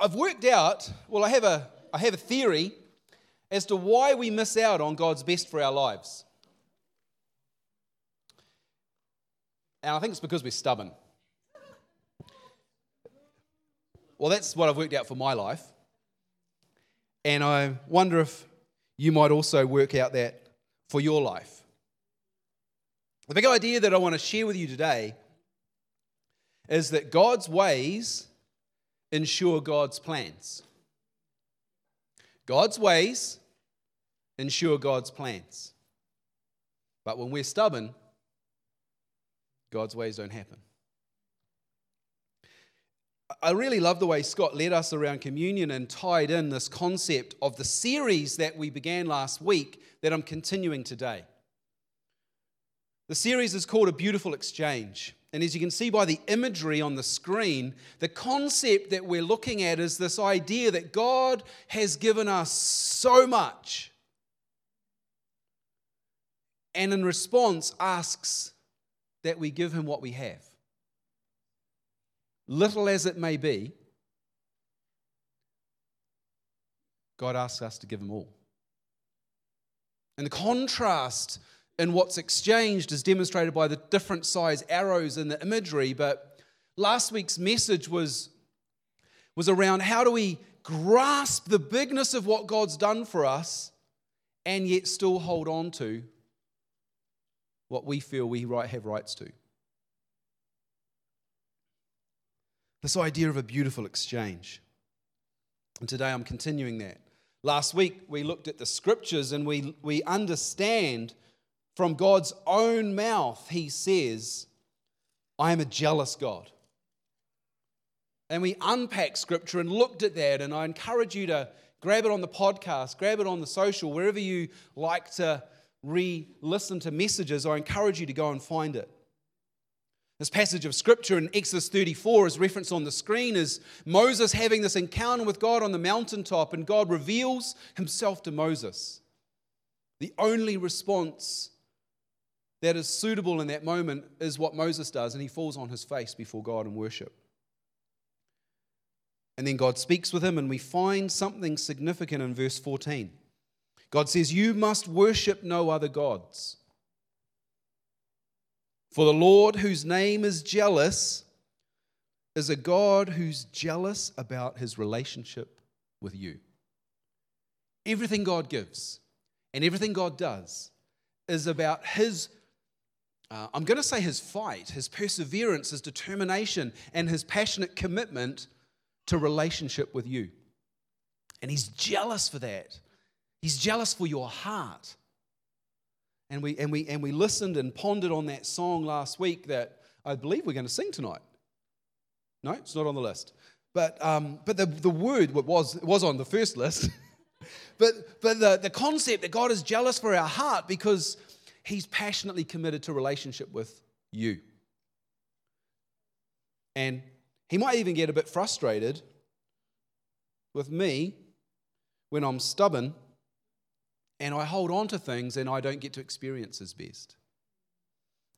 I've worked out, well, I have, a, I have a theory as to why we miss out on God's best for our lives. And I think it's because we're stubborn. Well, that's what I've worked out for my life. And I wonder if you might also work out that for your life. The big idea that I want to share with you today is that God's ways ensure God's plans. God's ways ensure God's plans. But when we're stubborn, God's ways don't happen. I really love the way Scott led us around communion and tied in this concept of the series that we began last week that I'm continuing today. The series is called A Beautiful Exchange. And as you can see by the imagery on the screen, the concept that we're looking at is this idea that God has given us so much. And in response, asks that we give Him what we have. Little as it may be, God asks us to give Him all. And the contrast in what's exchanged is demonstrated by the different size arrows in the imagery. But last week's message was, was around how do we grasp the bigness of what God's done for us and yet still hold on to what we feel we have rights to. This idea of a beautiful exchange. And today I'm continuing that. Last week we looked at the scriptures and we, we understand from God's own mouth, he says, I am a jealous God. And we unpacked scripture and looked at that, and I encourage you to grab it on the podcast, grab it on the social, wherever you like to re listen to messages, I encourage you to go and find it. This passage of scripture in Exodus 34 is referenced on the screen is Moses having this encounter with God on the mountaintop, and God reveals himself to Moses. The only response that is suitable in that moment is what Moses does, and he falls on his face before God in worship. And then God speaks with him, and we find something significant in verse 14. God says, You must worship no other gods. For the Lord, whose name is jealous, is a God who's jealous about his relationship with you. Everything God gives and everything God does is about his uh, I'm going to say his fight, his perseverance, his determination, and his passionate commitment to relationship with you. And he's jealous for that. He's jealous for your heart. And we, and, we, and we listened and pondered on that song last week that I believe we're going to sing tonight. No, it's not on the list. But, um, but the, the word was, was on the first list. but but the, the concept that God is jealous for our heart because He's passionately committed to relationship with you. And he might even get a bit frustrated with me when I'm stubborn and I hold on to things and I don't get to experience his best.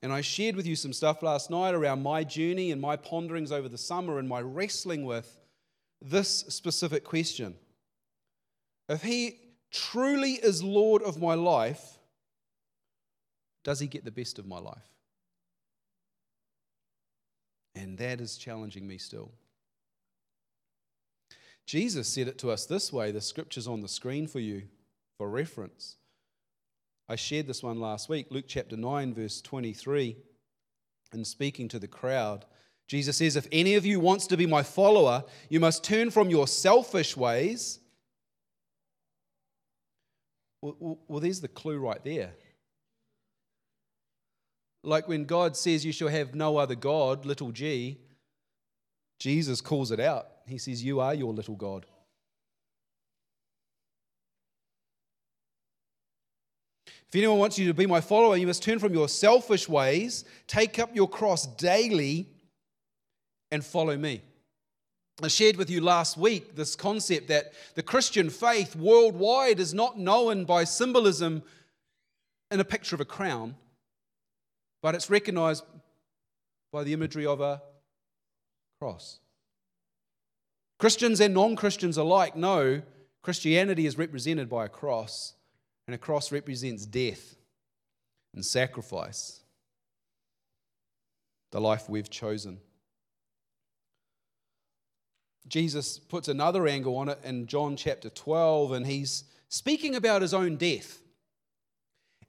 And I shared with you some stuff last night around my journey and my ponderings over the summer and my wrestling with this specific question. If he truly is Lord of my life, does he get the best of my life? And that is challenging me still. Jesus said it to us this way the scripture's on the screen for you for reference. I shared this one last week, Luke chapter 9, verse 23. And speaking to the crowd, Jesus says, If any of you wants to be my follower, you must turn from your selfish ways. Well, well, well there's the clue right there. Like when God says you shall have no other God, little g, Jesus calls it out. He says, You are your little God. If anyone wants you to be my follower, you must turn from your selfish ways, take up your cross daily, and follow me. I shared with you last week this concept that the Christian faith worldwide is not known by symbolism in a picture of a crown but it's recognized by the imagery of a cross. Christians and non Christians alike know Christianity is represented by a cross, and a cross represents death and sacrifice, the life we've chosen. Jesus puts another angle on it in John chapter 12, and he's speaking about his own death.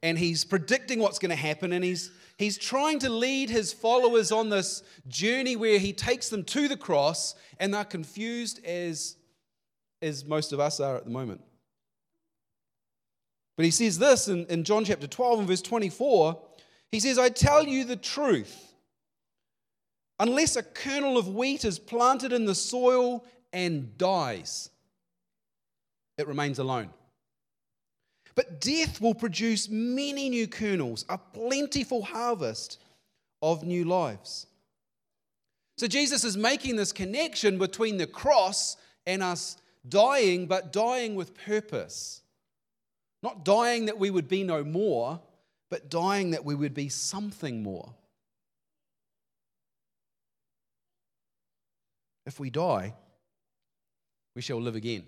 And he's predicting what's going to happen, and he's, he's trying to lead his followers on this journey where he takes them to the cross, and they're confused as, as most of us are at the moment. But he says this in, in John chapter 12 and verse 24 he says, I tell you the truth. Unless a kernel of wheat is planted in the soil and dies, it remains alone. But death will produce many new kernels, a plentiful harvest of new lives. So Jesus is making this connection between the cross and us dying, but dying with purpose. Not dying that we would be no more, but dying that we would be something more. If we die, we shall live again.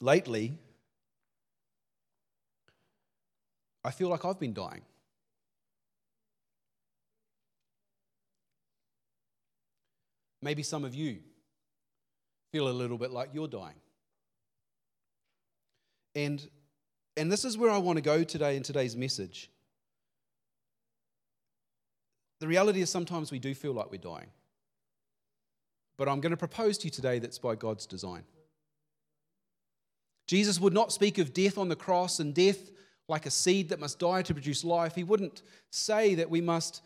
Lately, I feel like I've been dying. Maybe some of you feel a little bit like you're dying. And, and this is where I want to go today in today's message. The reality is sometimes we do feel like we're dying. But I'm going to propose to you today that's by God's design. Jesus would not speak of death on the cross and death like a seed that must die to produce life. He wouldn't say that we must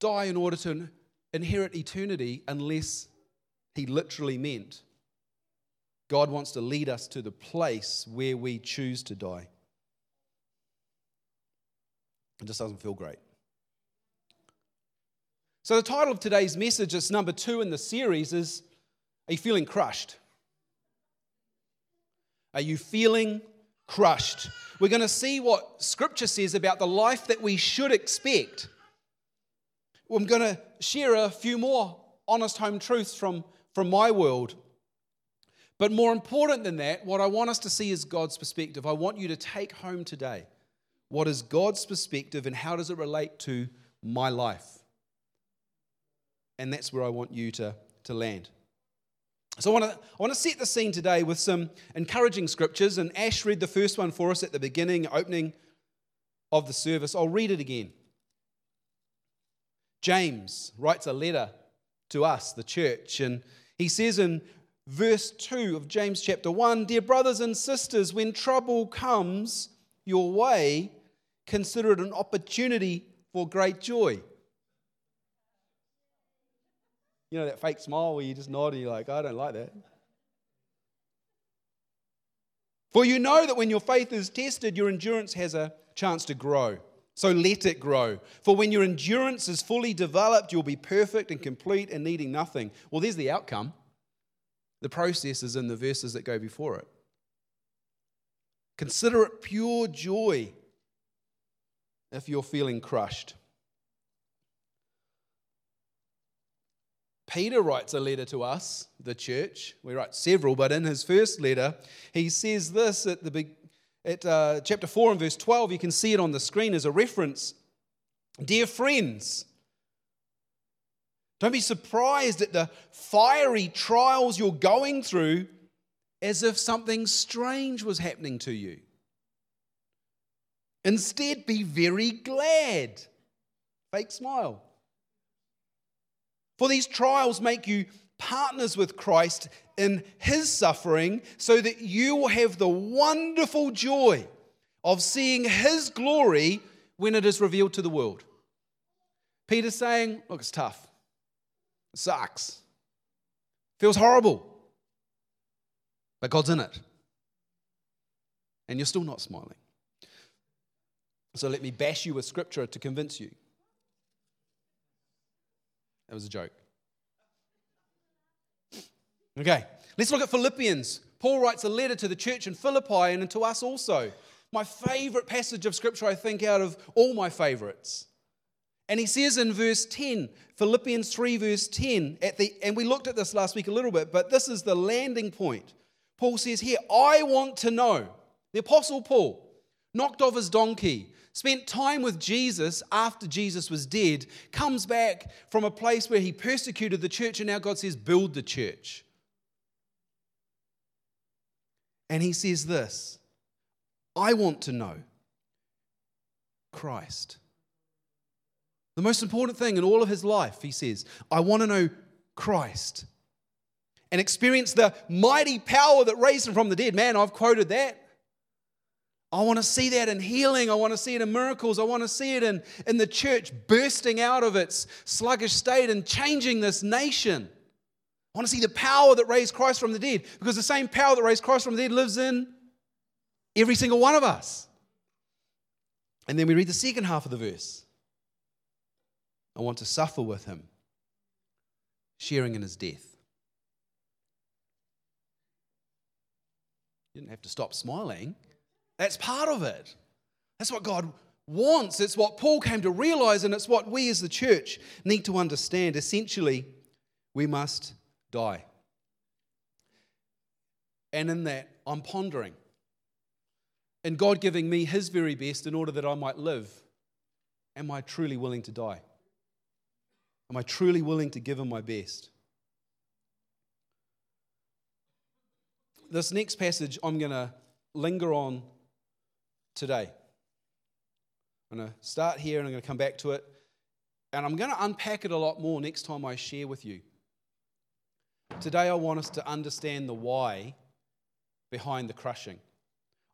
die in order to inherit eternity unless he literally meant God wants to lead us to the place where we choose to die. It just doesn't feel great. So, the title of today's message, it's number two in the series, is Are you feeling crushed? Are you feeling crushed? We're going to see what Scripture says about the life that we should expect. I'm going to share a few more honest home truths from, from my world. But more important than that, what I want us to see is God's perspective. I want you to take home today what is God's perspective and how does it relate to my life? and that's where I want you to, to land. So I want, to, I want to set the scene today with some encouraging scriptures, and Ash read the first one for us at the beginning, opening of the service. I'll read it again. James writes a letter to us, the church, and he says in verse 2 of James chapter 1 Dear brothers and sisters, when trouble comes your way, consider it an opportunity for great joy. You know that fake smile where you just nod and you're like, I don't like that. For you know that when your faith is tested, your endurance has a chance to grow. So let it grow. For when your endurance is fully developed, you'll be perfect and complete and needing nothing. Well, there's the outcome. The process is in the verses that go before it. Consider it pure joy if you're feeling crushed. Peter writes a letter to us, the church. We write several, but in his first letter, he says this at the at uh, chapter 4 and verse 12. You can see it on the screen as a reference. Dear friends, don't be surprised at the fiery trials you're going through as if something strange was happening to you. Instead, be very glad. Fake smile. For these trials make you partners with Christ in his suffering so that you will have the wonderful joy of seeing his glory when it is revealed to the world. Peter's saying, Look, it's tough. It sucks. Feels horrible. But God's in it. And you're still not smiling. So let me bash you with scripture to convince you. That was a joke. Okay, let's look at Philippians. Paul writes a letter to the church in Philippi and to us also. My favorite passage of scripture, I think, out of all my favorites. And he says in verse 10, Philippians 3, verse 10, at the, and we looked at this last week a little bit, but this is the landing point. Paul says here, I want to know. The Apostle Paul knocked off his donkey, spent time with Jesus after Jesus was dead, comes back from a place where he persecuted the church, and now God says, build the church. And he says this I want to know Christ. The most important thing in all of his life, he says, I want to know Christ and experience the mighty power that raised him from the dead. Man, I've quoted that. I want to see that in healing. I want to see it in miracles. I want to see it in, in the church bursting out of its sluggish state and changing this nation. I want to see the power that raised Christ from the dead because the same power that raised Christ from the dead lives in every single one of us. And then we read the second half of the verse. I want to suffer with him, sharing in his death. You didn't have to stop smiling. That's part of it. That's what God wants. It's what Paul came to realize, and it's what we as the church need to understand. Essentially, we must die. And in that, I'm pondering. And God giving me His very best in order that I might live. Am I truly willing to die? Am I truly willing to give Him my best? This next passage I'm going to linger on today. I'm going to start here and I'm going to come back to it. And I'm going to unpack it a lot more next time I share with you. Today, I want us to understand the why behind the crushing.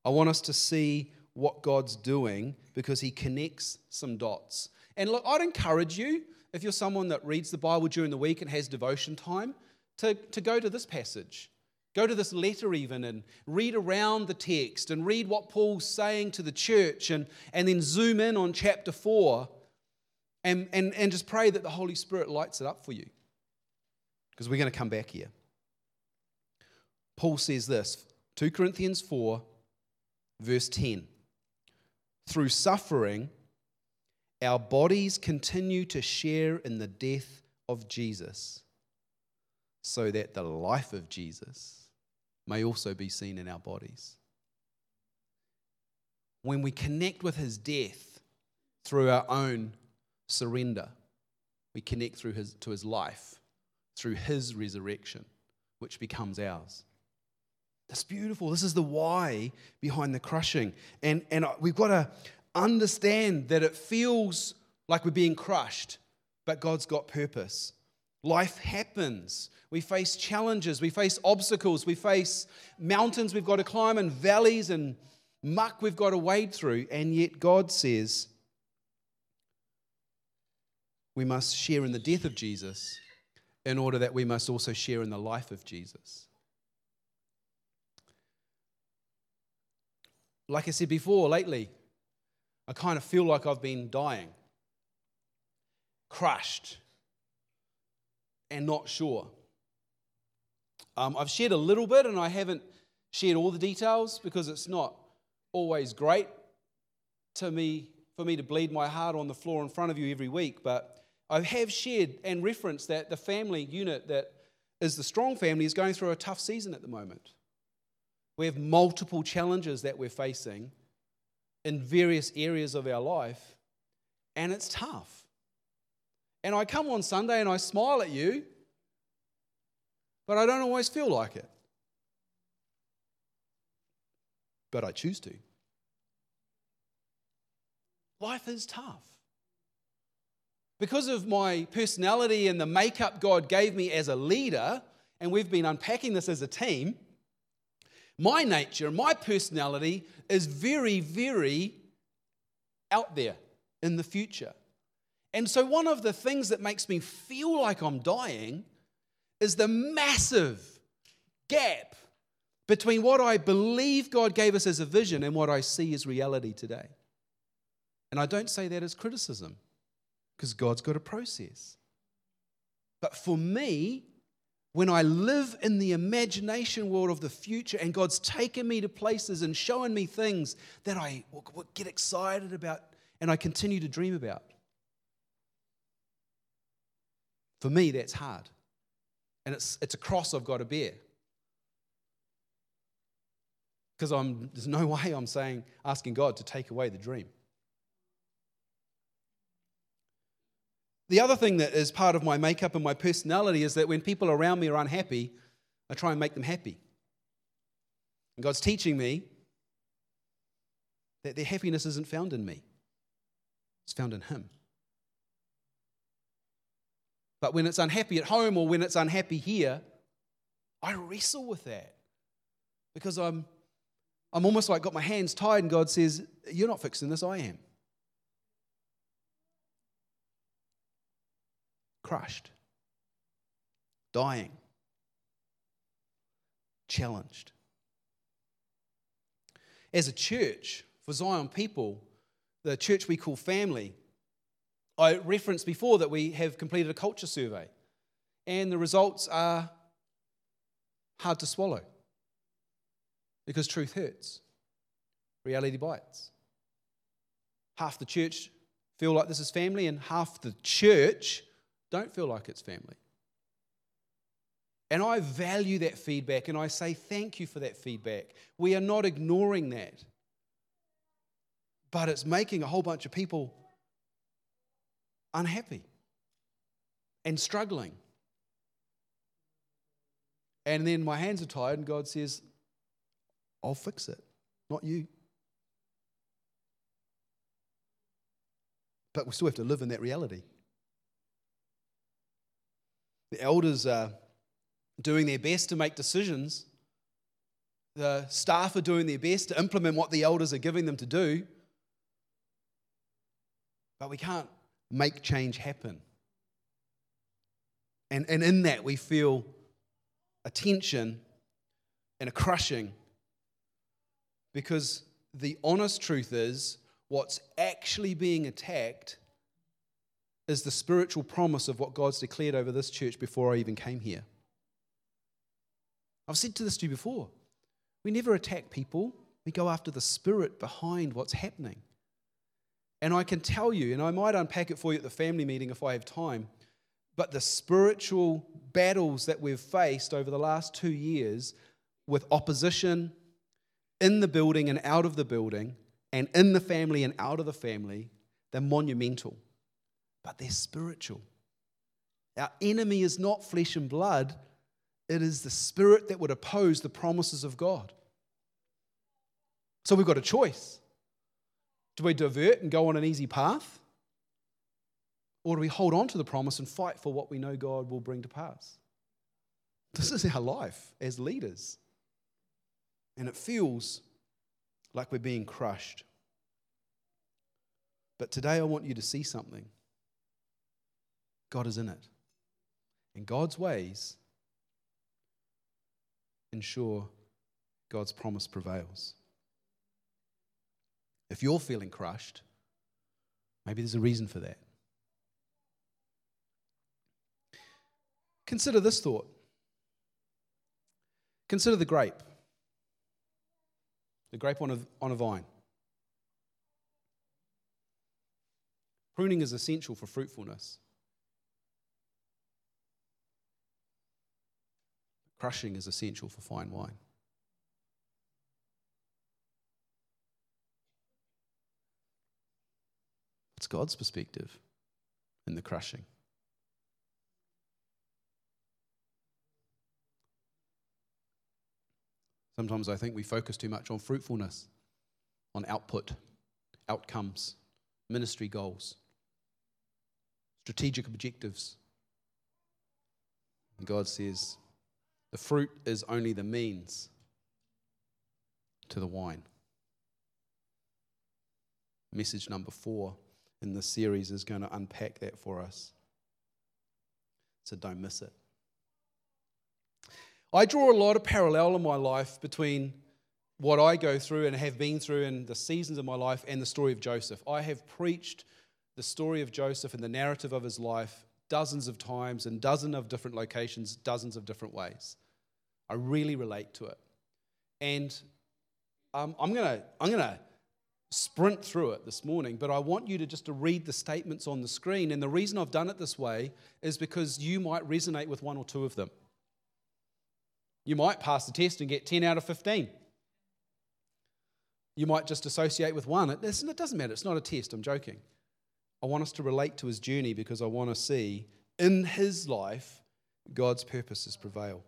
I want us to see what God's doing because He connects some dots. And look, I'd encourage you, if you're someone that reads the Bible during the week and has devotion time, to, to go to this passage. Go to this letter, even, and read around the text and read what Paul's saying to the church, and, and then zoom in on chapter 4 and, and, and just pray that the Holy Spirit lights it up for you. Because we're going to come back here. Paul says this 2 Corinthians 4, verse 10. Through suffering, our bodies continue to share in the death of Jesus, so that the life of Jesus may also be seen in our bodies. When we connect with his death through our own surrender, we connect through his, to his life, through his resurrection, which becomes ours. That's beautiful. This is the why behind the crushing. And, and we've got to understand that it feels like we're being crushed, but God's got purpose. Life happens. We face challenges, we face obstacles, we face mountains we've got to climb, and valleys and muck we've got to wade through. And yet, God says we must share in the death of Jesus in order that we must also share in the life of Jesus. Like I said before, lately, I kind of feel like I've been dying, crushed and not sure. Um, I've shared a little bit and I haven't shared all the details because it's not always great to me for me to bleed my heart on the floor in front of you every week, but I have shared and referenced that the family unit that is the strong family is going through a tough season at the moment. We have multiple challenges that we're facing in various areas of our life, and it's tough. And I come on Sunday and I smile at you, but I don't always feel like it. But I choose to. Life is tough. Because of my personality and the makeup God gave me as a leader, and we've been unpacking this as a team, my nature, my personality is very, very out there in the future. And so, one of the things that makes me feel like I'm dying is the massive gap between what I believe God gave us as a vision and what I see as reality today. And I don't say that as criticism, because God's got a process. But for me, when I live in the imagination world of the future and God's taken me to places and showing me things that I get excited about and I continue to dream about, For me, that's hard. And it's, it's a cross I've got to bear. Because I'm, there's no way I'm saying, asking God to take away the dream. The other thing that is part of my makeup and my personality is that when people around me are unhappy, I try and make them happy. And God's teaching me that their happiness isn't found in me, it's found in Him. But when it's unhappy at home or when it's unhappy here, I wrestle with that because I'm, I'm almost like got my hands tied, and God says, You're not fixing this, I am. Crushed, dying, challenged. As a church, for Zion people, the church we call family, I referenced before that we have completed a culture survey, and the results are hard to swallow because truth hurts, reality bites. Half the church feel like this is family, and half the church don't feel like it's family. And I value that feedback and I say thank you for that feedback. We are not ignoring that but it's making a whole bunch of people unhappy and struggling. And then my hands are tied, and God says, I'll fix it, not you. But we still have to live in that reality. The elders are doing their best to make decisions. The staff are doing their best to implement what the elders are giving them to do. But we can't make change happen. And, and in that, we feel a tension and a crushing because the honest truth is what's actually being attacked is the spiritual promise of what God's declared over this church before I even came here. I've said to this to you before. We never attack people, we go after the spirit behind what's happening. And I can tell you, and I might unpack it for you at the family meeting if I have time, but the spiritual battles that we've faced over the last two years with opposition in the building and out of the building, and in the family and out of the family, they're monumental, but they're spiritual. Our enemy is not flesh and blood, it is the spirit that would oppose the promises of God. So we've got a choice. Do we divert and go on an easy path? Or do we hold on to the promise and fight for what we know God will bring to pass? This is our life as leaders. And it feels like we're being crushed. But today I want you to see something. God is in it. And God's ways ensure God's promise prevails. If you're feeling crushed, maybe there's a reason for that. Consider this thought. Consider the grape, the grape on a, on a vine. Pruning is essential for fruitfulness. Crushing is essential for fine wine. It's God's perspective in the crushing. Sometimes I think we focus too much on fruitfulness, on output, outcomes, ministry goals, strategic objectives. And God says, the fruit is only the means to the wine. Message number four in this series is going to unpack that for us. So don't miss it. I draw a lot of parallel in my life between what I go through and have been through in the seasons of my life and the story of Joseph. I have preached the story of Joseph and the narrative of his life dozens of times in dozens of different locations, dozens of different ways. I really relate to it. And um, I'm going to I'm going to sprint through it this morning, but I want you to just to read the statements on the screen. And the reason I've done it this way is because you might resonate with one or two of them. You might pass the test and get 10 out of 15. You might just associate with one. It, doesn't matter. It's not a test. I'm joking. I want us to relate to his journey because I want to see in his life God's purposes prevail.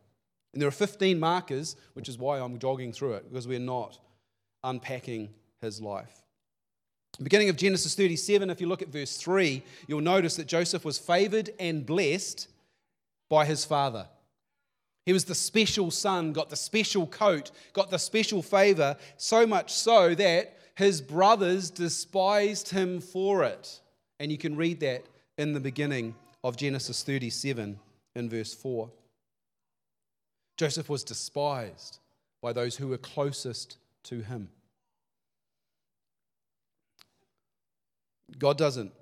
And there are 15 markers, which is why I'm jogging through it, because we're not unpacking his life. Beginning of Genesis 37, if you look at verse 3, you'll notice that Joseph was favored and blessed by his father. He was the special son, got the special coat, got the special favor, so much so that his brothers despised him for it. And you can read that in the beginning of Genesis 37 in verse 4. Joseph was despised by those who were closest to him. God doesn't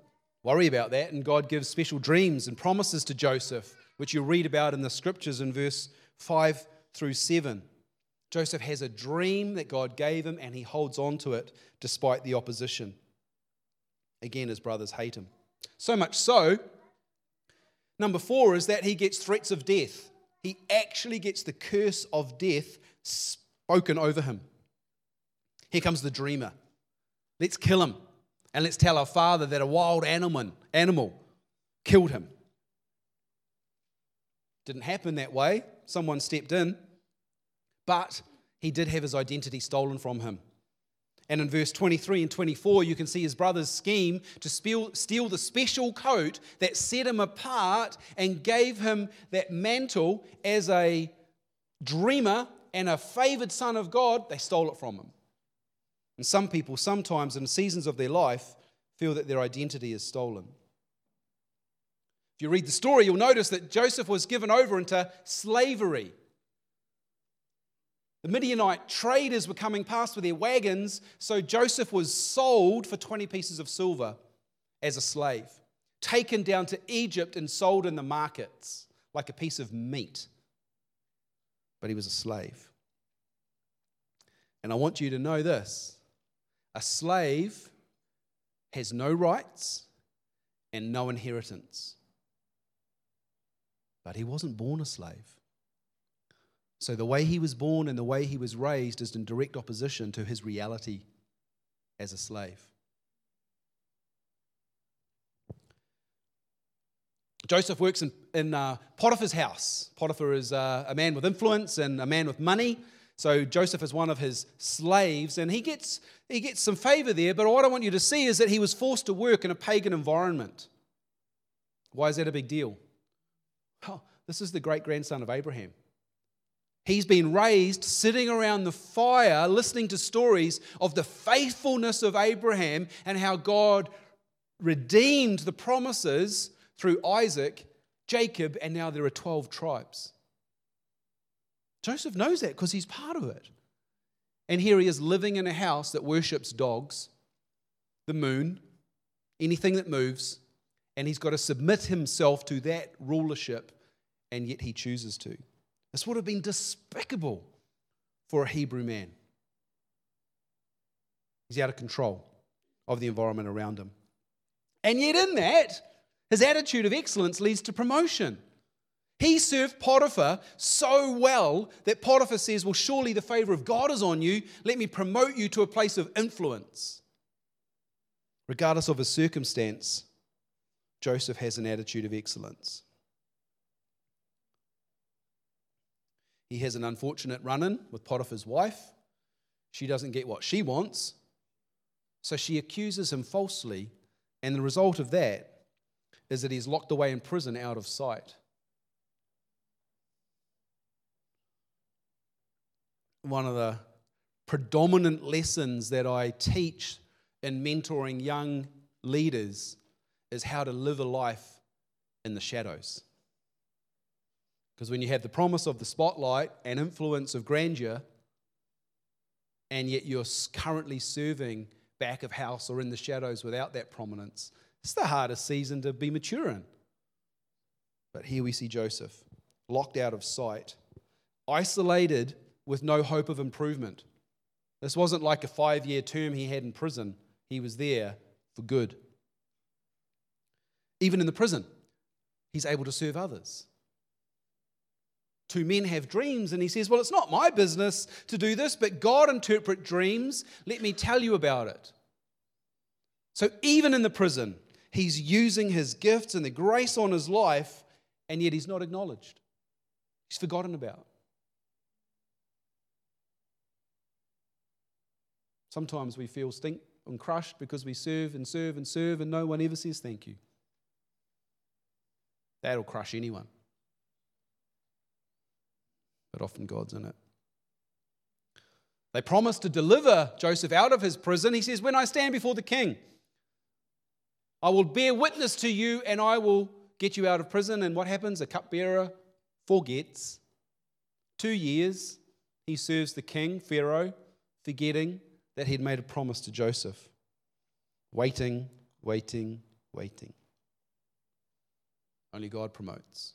worry about that, and God gives special dreams and promises to Joseph, which you read about in the scriptures in verse 5 through 7. Joseph has a dream that God gave him, and he holds on to it despite the opposition. Again, his brothers hate him. So much so, number four is that he gets threats of death. He actually gets the curse of death spoken over him. Here comes the dreamer. Let's kill him. And let's tell our father that a wild animal, animal killed him. Didn't happen that way. Someone stepped in. But he did have his identity stolen from him. And in verse 23 and 24, you can see his brother's scheme to steal the special coat that set him apart and gave him that mantle as a dreamer and a favored son of God. They stole it from him. And some people, sometimes in seasons of their life, feel that their identity is stolen. If you read the story, you'll notice that Joseph was given over into slavery. The Midianite traders were coming past with their wagons, so Joseph was sold for 20 pieces of silver as a slave, taken down to Egypt and sold in the markets like a piece of meat. But he was a slave. And I want you to know this a slave has no rights and no inheritance. But he wasn't born a slave. So the way he was born and the way he was raised is in direct opposition to his reality as a slave. Joseph works in, in uh, Potiphar's house. Potiphar is uh, a man with influence and a man with money. So Joseph is one of his slaves, and he gets, he gets some favor there. But what I want you to see is that he was forced to work in a pagan environment. Why is that a big deal? Oh, this is the great grandson of Abraham. He's been raised sitting around the fire, listening to stories of the faithfulness of Abraham and how God redeemed the promises through Isaac, Jacob, and now there are 12 tribes. Joseph knows that because he's part of it. And here he is living in a house that worships dogs, the moon, anything that moves, and he's got to submit himself to that rulership, and yet he chooses to. This would have been despicable for a Hebrew man. He's out of control of the environment around him. And yet, in that, his attitude of excellence leads to promotion. He served Potiphar so well that Potiphar says, Well, surely the favor of God is on you. Let me promote you to a place of influence. Regardless of his circumstance, Joseph has an attitude of excellence. He has an unfortunate run in with Potiphar's wife. She doesn't get what she wants, so she accuses him falsely, and the result of that is that he's locked away in prison out of sight. One of the predominant lessons that I teach in mentoring young leaders is how to live a life in the shadows. Because when you have the promise of the spotlight and influence of grandeur, and yet you're currently serving back of house or in the shadows without that prominence, it's the hardest season to be mature in. But here we see Joseph, locked out of sight, isolated with no hope of improvement. This wasn't like a five year term he had in prison, he was there for good. Even in the prison, he's able to serve others. Two men have dreams, and he says, Well, it's not my business to do this, but God interpret dreams. Let me tell you about it. So, even in the prison, he's using his gifts and the grace on his life, and yet he's not acknowledged. He's forgotten about. Sometimes we feel stink and crushed because we serve and serve and serve, and no one ever says thank you. That'll crush anyone. But often God's in it. They promise to deliver Joseph out of his prison. He says, When I stand before the king, I will bear witness to you and I will get you out of prison. And what happens? A cupbearer forgets. Two years he serves the king, Pharaoh, forgetting that he'd made a promise to Joseph. Waiting, waiting, waiting. Only God promotes.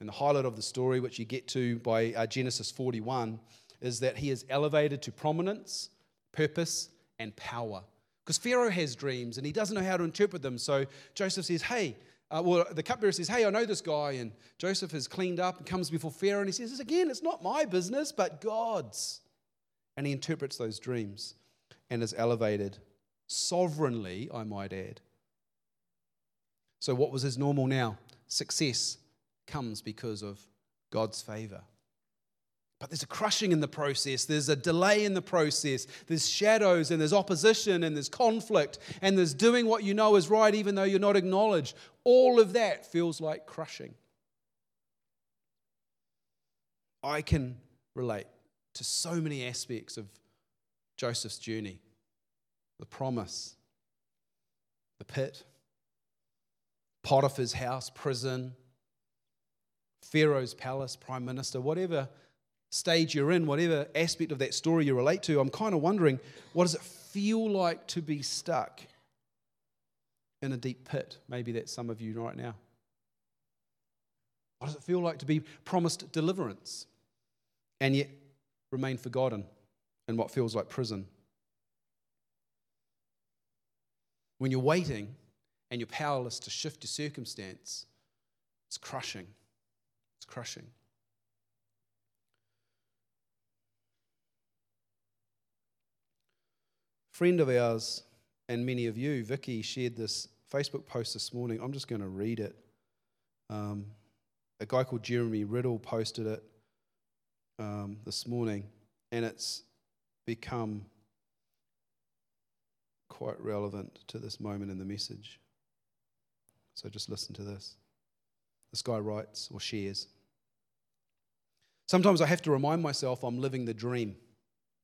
And the highlight of the story, which you get to by uh, Genesis 41, is that he is elevated to prominence, purpose, and power. Because Pharaoh has dreams and he doesn't know how to interpret them. So Joseph says, Hey, uh, well, the cupbearer says, Hey, I know this guy. And Joseph has cleaned up and comes before Pharaoh and he says, Again, it's not my business, but God's. And he interprets those dreams and is elevated sovereignly, I might add. So, what was his normal now? Success comes because of God's favor. But there's a crushing in the process, there's a delay in the process, there's shadows, and there's opposition, and there's conflict, and there's doing what you know is right even though you're not acknowledged. All of that feels like crushing. I can relate to so many aspects of Joseph's journey the promise, the pit, Potiphar's house, prison, Pharaoh's palace, prime minister, whatever stage you're in, whatever aspect of that story you relate to, I'm kind of wondering what does it feel like to be stuck in a deep pit? Maybe that's some of you right now. What does it feel like to be promised deliverance and yet remain forgotten in what feels like prison? When you're waiting and you're powerless to shift your circumstance, it's crushing. It's crushing. friend of ours and many of you, Vicky, shared this Facebook post this morning. I'm just going to read it. Um, a guy called Jeremy Riddle posted it um, this morning, and it's become quite relevant to this moment in the message. So just listen to this. This guy writes or shares Sometimes I have to remind myself I'm living the dream.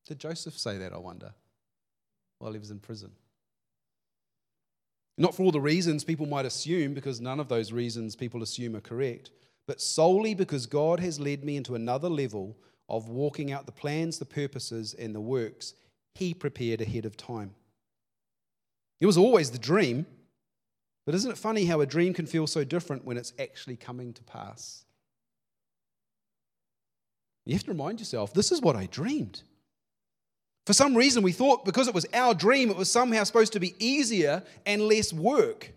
Did Joseph say that, I wonder? while he was in prison. Not for all the reasons people might assume, because none of those reasons people assume are correct, but solely because God has led me into another level of walking out the plans, the purposes, and the works He prepared ahead of time. It was always the dream, but isn't it funny how a dream can feel so different when it's actually coming to pass? You have to remind yourself this is what I dreamed. For some reason, we thought because it was our dream, it was somehow supposed to be easier and less work.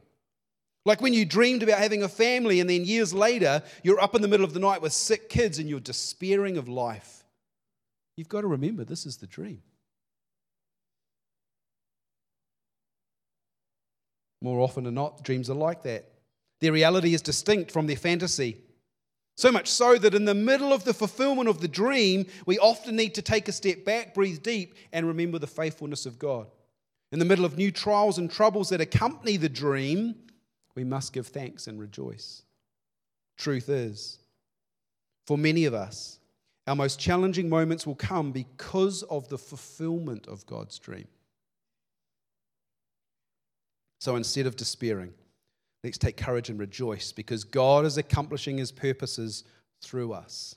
Like when you dreamed about having a family, and then years later, you're up in the middle of the night with sick kids and you're despairing of life. You've got to remember this is the dream. More often than not, dreams are like that. Their reality is distinct from their fantasy. So much so that in the middle of the fulfillment of the dream, we often need to take a step back, breathe deep, and remember the faithfulness of God. In the middle of new trials and troubles that accompany the dream, we must give thanks and rejoice. Truth is, for many of us, our most challenging moments will come because of the fulfillment of God's dream. So instead of despairing, Let's take courage and rejoice because God is accomplishing his purposes through us.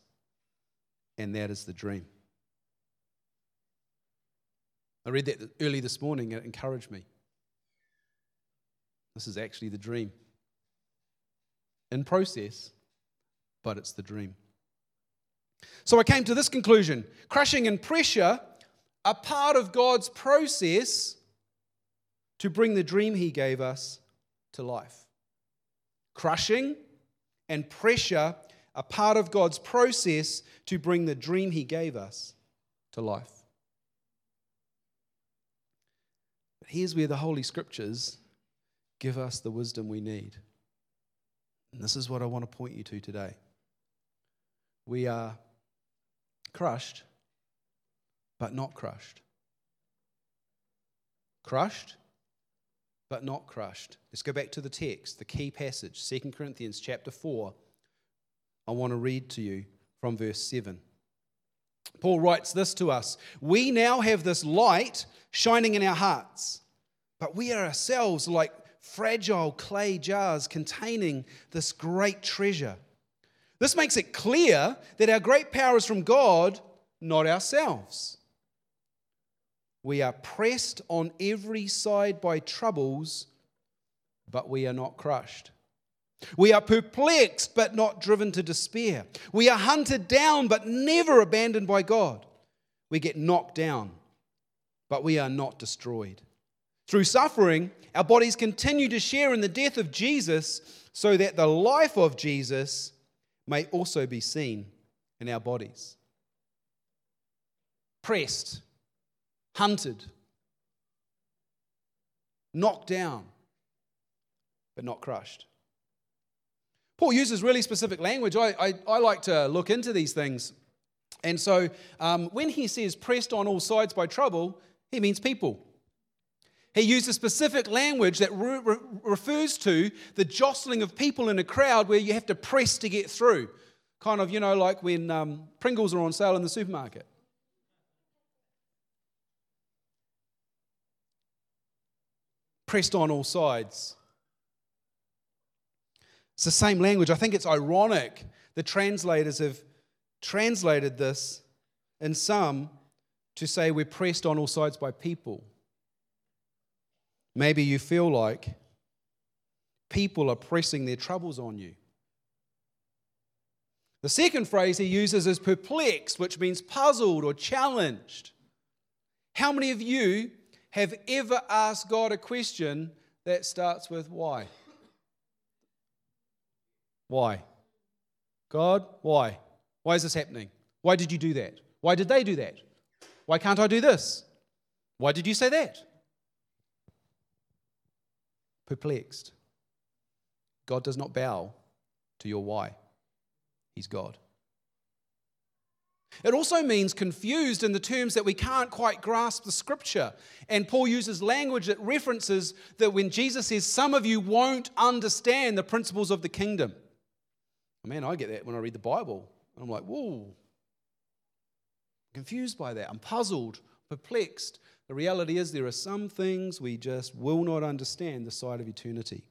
And that is the dream. I read that early this morning, it encouraged me. This is actually the dream. In process, but it's the dream. So I came to this conclusion crushing and pressure are part of God's process to bring the dream He gave us to life. Crushing and pressure are part of God's process to bring the dream He gave us to life. But here's where the Holy Scriptures give us the wisdom we need. And this is what I want to point you to today. We are crushed, but not crushed. Crushed, but not crushed. Let's go back to the text, the key passage, 2 Corinthians chapter 4. I want to read to you from verse 7. Paul writes this to us We now have this light shining in our hearts, but we are ourselves like fragile clay jars containing this great treasure. This makes it clear that our great power is from God, not ourselves. We are pressed on every side by troubles, but we are not crushed. We are perplexed, but not driven to despair. We are hunted down, but never abandoned by God. We get knocked down, but we are not destroyed. Through suffering, our bodies continue to share in the death of Jesus so that the life of Jesus may also be seen in our bodies. Pressed, hunted, knocked down, but not crushed. Paul uses really specific language. I, I, I like to look into these things. And so um, when he says pressed on all sides by trouble, he means people. He used a specific language that re- re- refers to the jostling of people in a crowd where you have to press to get through. Kind of, you know, like when um, Pringles are on sale in the supermarket. pressed on all sides. It's the same language. I think it's ironic the translators have translated this in some to say we're pressed on all sides by people. Maybe you feel like people are pressing their troubles on you. The second phrase he uses is perplexed, which means puzzled or challenged. How many of you have ever asked God a question that starts with why? Why? God, why? Why is this happening? Why did you do that? Why did they do that? Why can't I do this? Why did you say that? Perplexed. God does not bow to your why. He's God. It also means confused in the terms that we can't quite grasp the scripture. And Paul uses language that references that when Jesus says, Some of you won't understand the principles of the kingdom. Oh, man, I get that when I read the Bible. And I'm like, whoa. Confused by that. I'm puzzled, perplexed. The reality is, there are some things we just will not understand the side of eternity.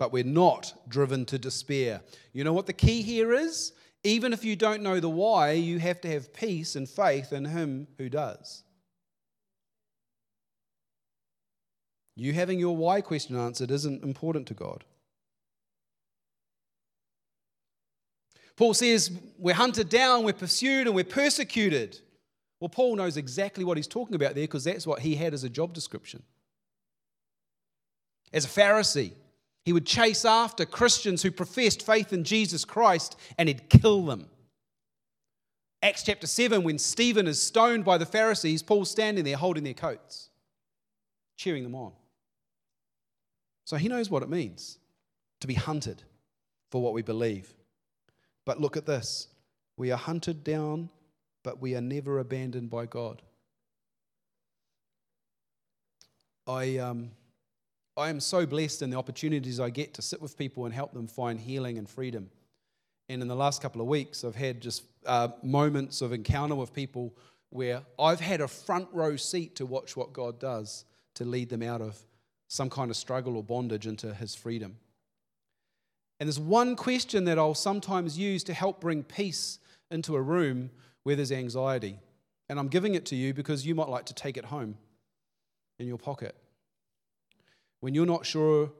but we're not driven to despair. You know what the key here is? Even if you don't know the why, you have to have peace and faith in Him who does. You having your why question answered isn't important to God. Paul says we're hunted down, we're pursued, and we're persecuted. Well, Paul knows exactly what he's talking about there because that's what he had as a job description. As a Pharisee, he would chase after Christians who professed faith in Jesus Christ and he'd kill them. Acts chapter 7, when Stephen is stoned by the Pharisees, Paul's standing there holding their coats, cheering them on. So he knows what it means to be hunted for what we believe. But look at this we are hunted down, but we are never abandoned by God. I, um, I am so blessed in the opportunities I get to sit with people and help them find healing and freedom. And in the last couple of weeks, I've had just uh, moments of encounter with people where I've had a front row seat to watch what God does to lead them out of some kind of struggle or bondage into His freedom. And there's one question that I'll sometimes use to help bring peace into a room where there's anxiety. And I'm giving it to you because you might like to take it home in your pocket. When you're not sure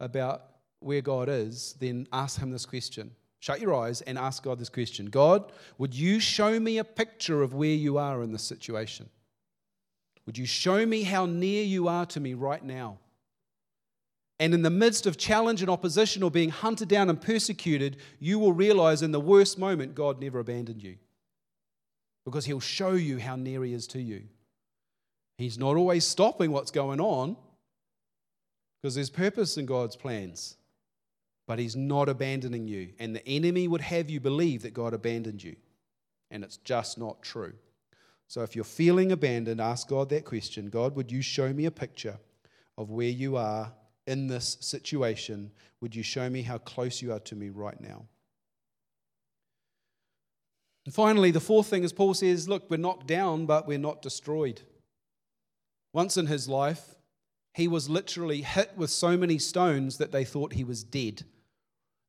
about where God is, then ask Him this question Shut your eyes and ask God this question God, would you show me a picture of where you are in this situation? Would you show me how near you are to me right now? And in the midst of challenge and opposition or being hunted down and persecuted, you will realize in the worst moment, God never abandoned you. Because He'll show you how near He is to you. He's not always stopping what's going on, because there's purpose in God's plans. But He's not abandoning you. And the enemy would have you believe that God abandoned you. And it's just not true. So if you're feeling abandoned, ask God that question God, would you show me a picture of where you are in this situation, would you show me how close you are to me right now? And finally, the fourth thing is Paul says, Look, we're knocked down, but we're not destroyed. Once in his life, he was literally hit with so many stones that they thought he was dead.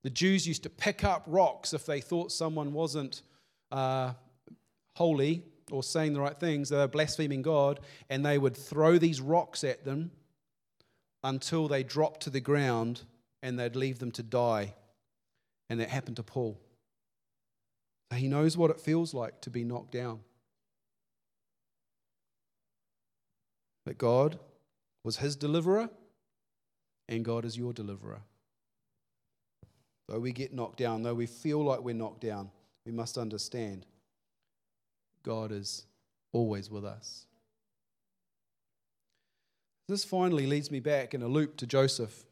The Jews used to pick up rocks if they thought someone wasn't uh, holy or saying the right things, they were blaspheming God, and they would throw these rocks at them until they dropped to the ground and they'd leave them to die. And that happened to Paul. He knows what it feels like to be knocked down. But God was his deliverer, and God is your deliverer. Though we get knocked down, though we feel like we're knocked down, we must understand God is always with us. This finally leads me back in a loop to Joseph.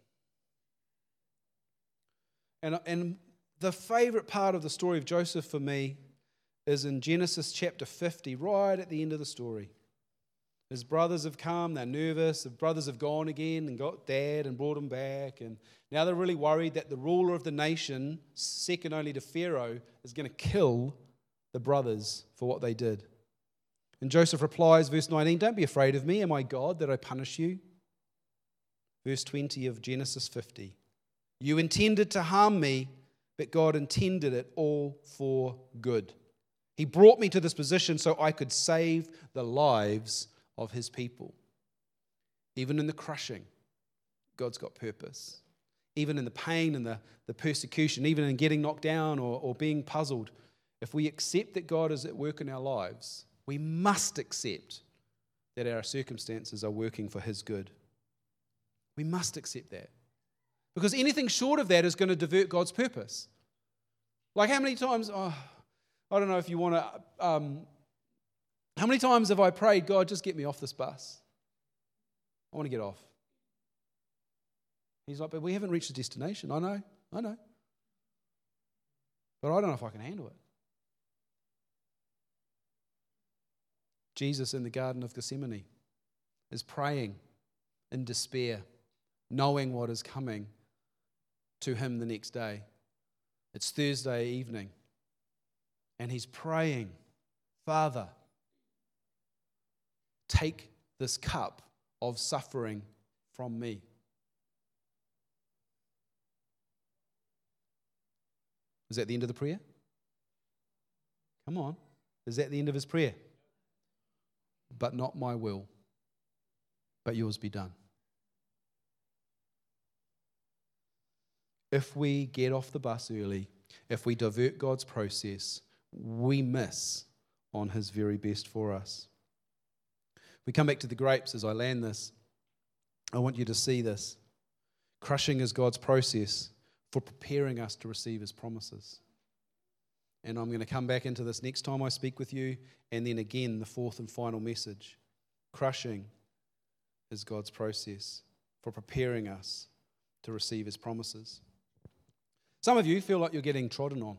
And, and the favorite part of the story of Joseph for me is in Genesis chapter 50, right at the end of the story. His brothers have come, they're nervous. The brothers have gone again and got dad and brought him back. And now they're really worried that the ruler of the nation, second only to Pharaoh, is going to kill the brothers for what they did. And Joseph replies, verse 19, Don't be afraid of me. Am I God that I punish you? Verse 20 of Genesis 50. You intended to harm me, but God intended it all for good. He brought me to this position so I could save the lives of his people. Even in the crushing, God's got purpose. Even in the pain and the, the persecution, even in getting knocked down or, or being puzzled, if we accept that God is at work in our lives, we must accept that our circumstances are working for His good. We must accept that. Because anything short of that is going to divert God's purpose. Like, how many times, oh, I don't know if you want to, um, how many times have I prayed, God, just get me off this bus? I want to get off. He's like, but we haven't reached the destination. I know, I know. But I don't know if I can handle it. Jesus in the Garden of Gethsemane is praying in despair, knowing what is coming to him the next day. It's Thursday evening, and he's praying, Father, take this cup of suffering from me. Is that the end of the prayer? Come on. Is that the end of his prayer? but not my will, but yours be done. If we get off the bus early, if we divert God's process, we miss on his very best for us. We come back to the grapes as I land this. I want you to see this. Crushing is God's process for preparing us to receive his promises. And I'm going to come back into this next time I speak with you. And then again, the fourth and final message crushing is God's process for preparing us to receive his promises. Some of you feel like you're getting trodden on.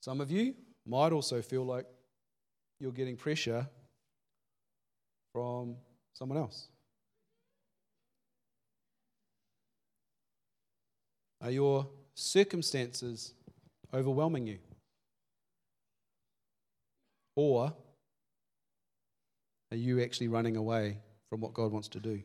Some of you might also feel like you're getting pressure from someone else. Are your circumstances overwhelming you? Or are you actually running away from what God wants to do?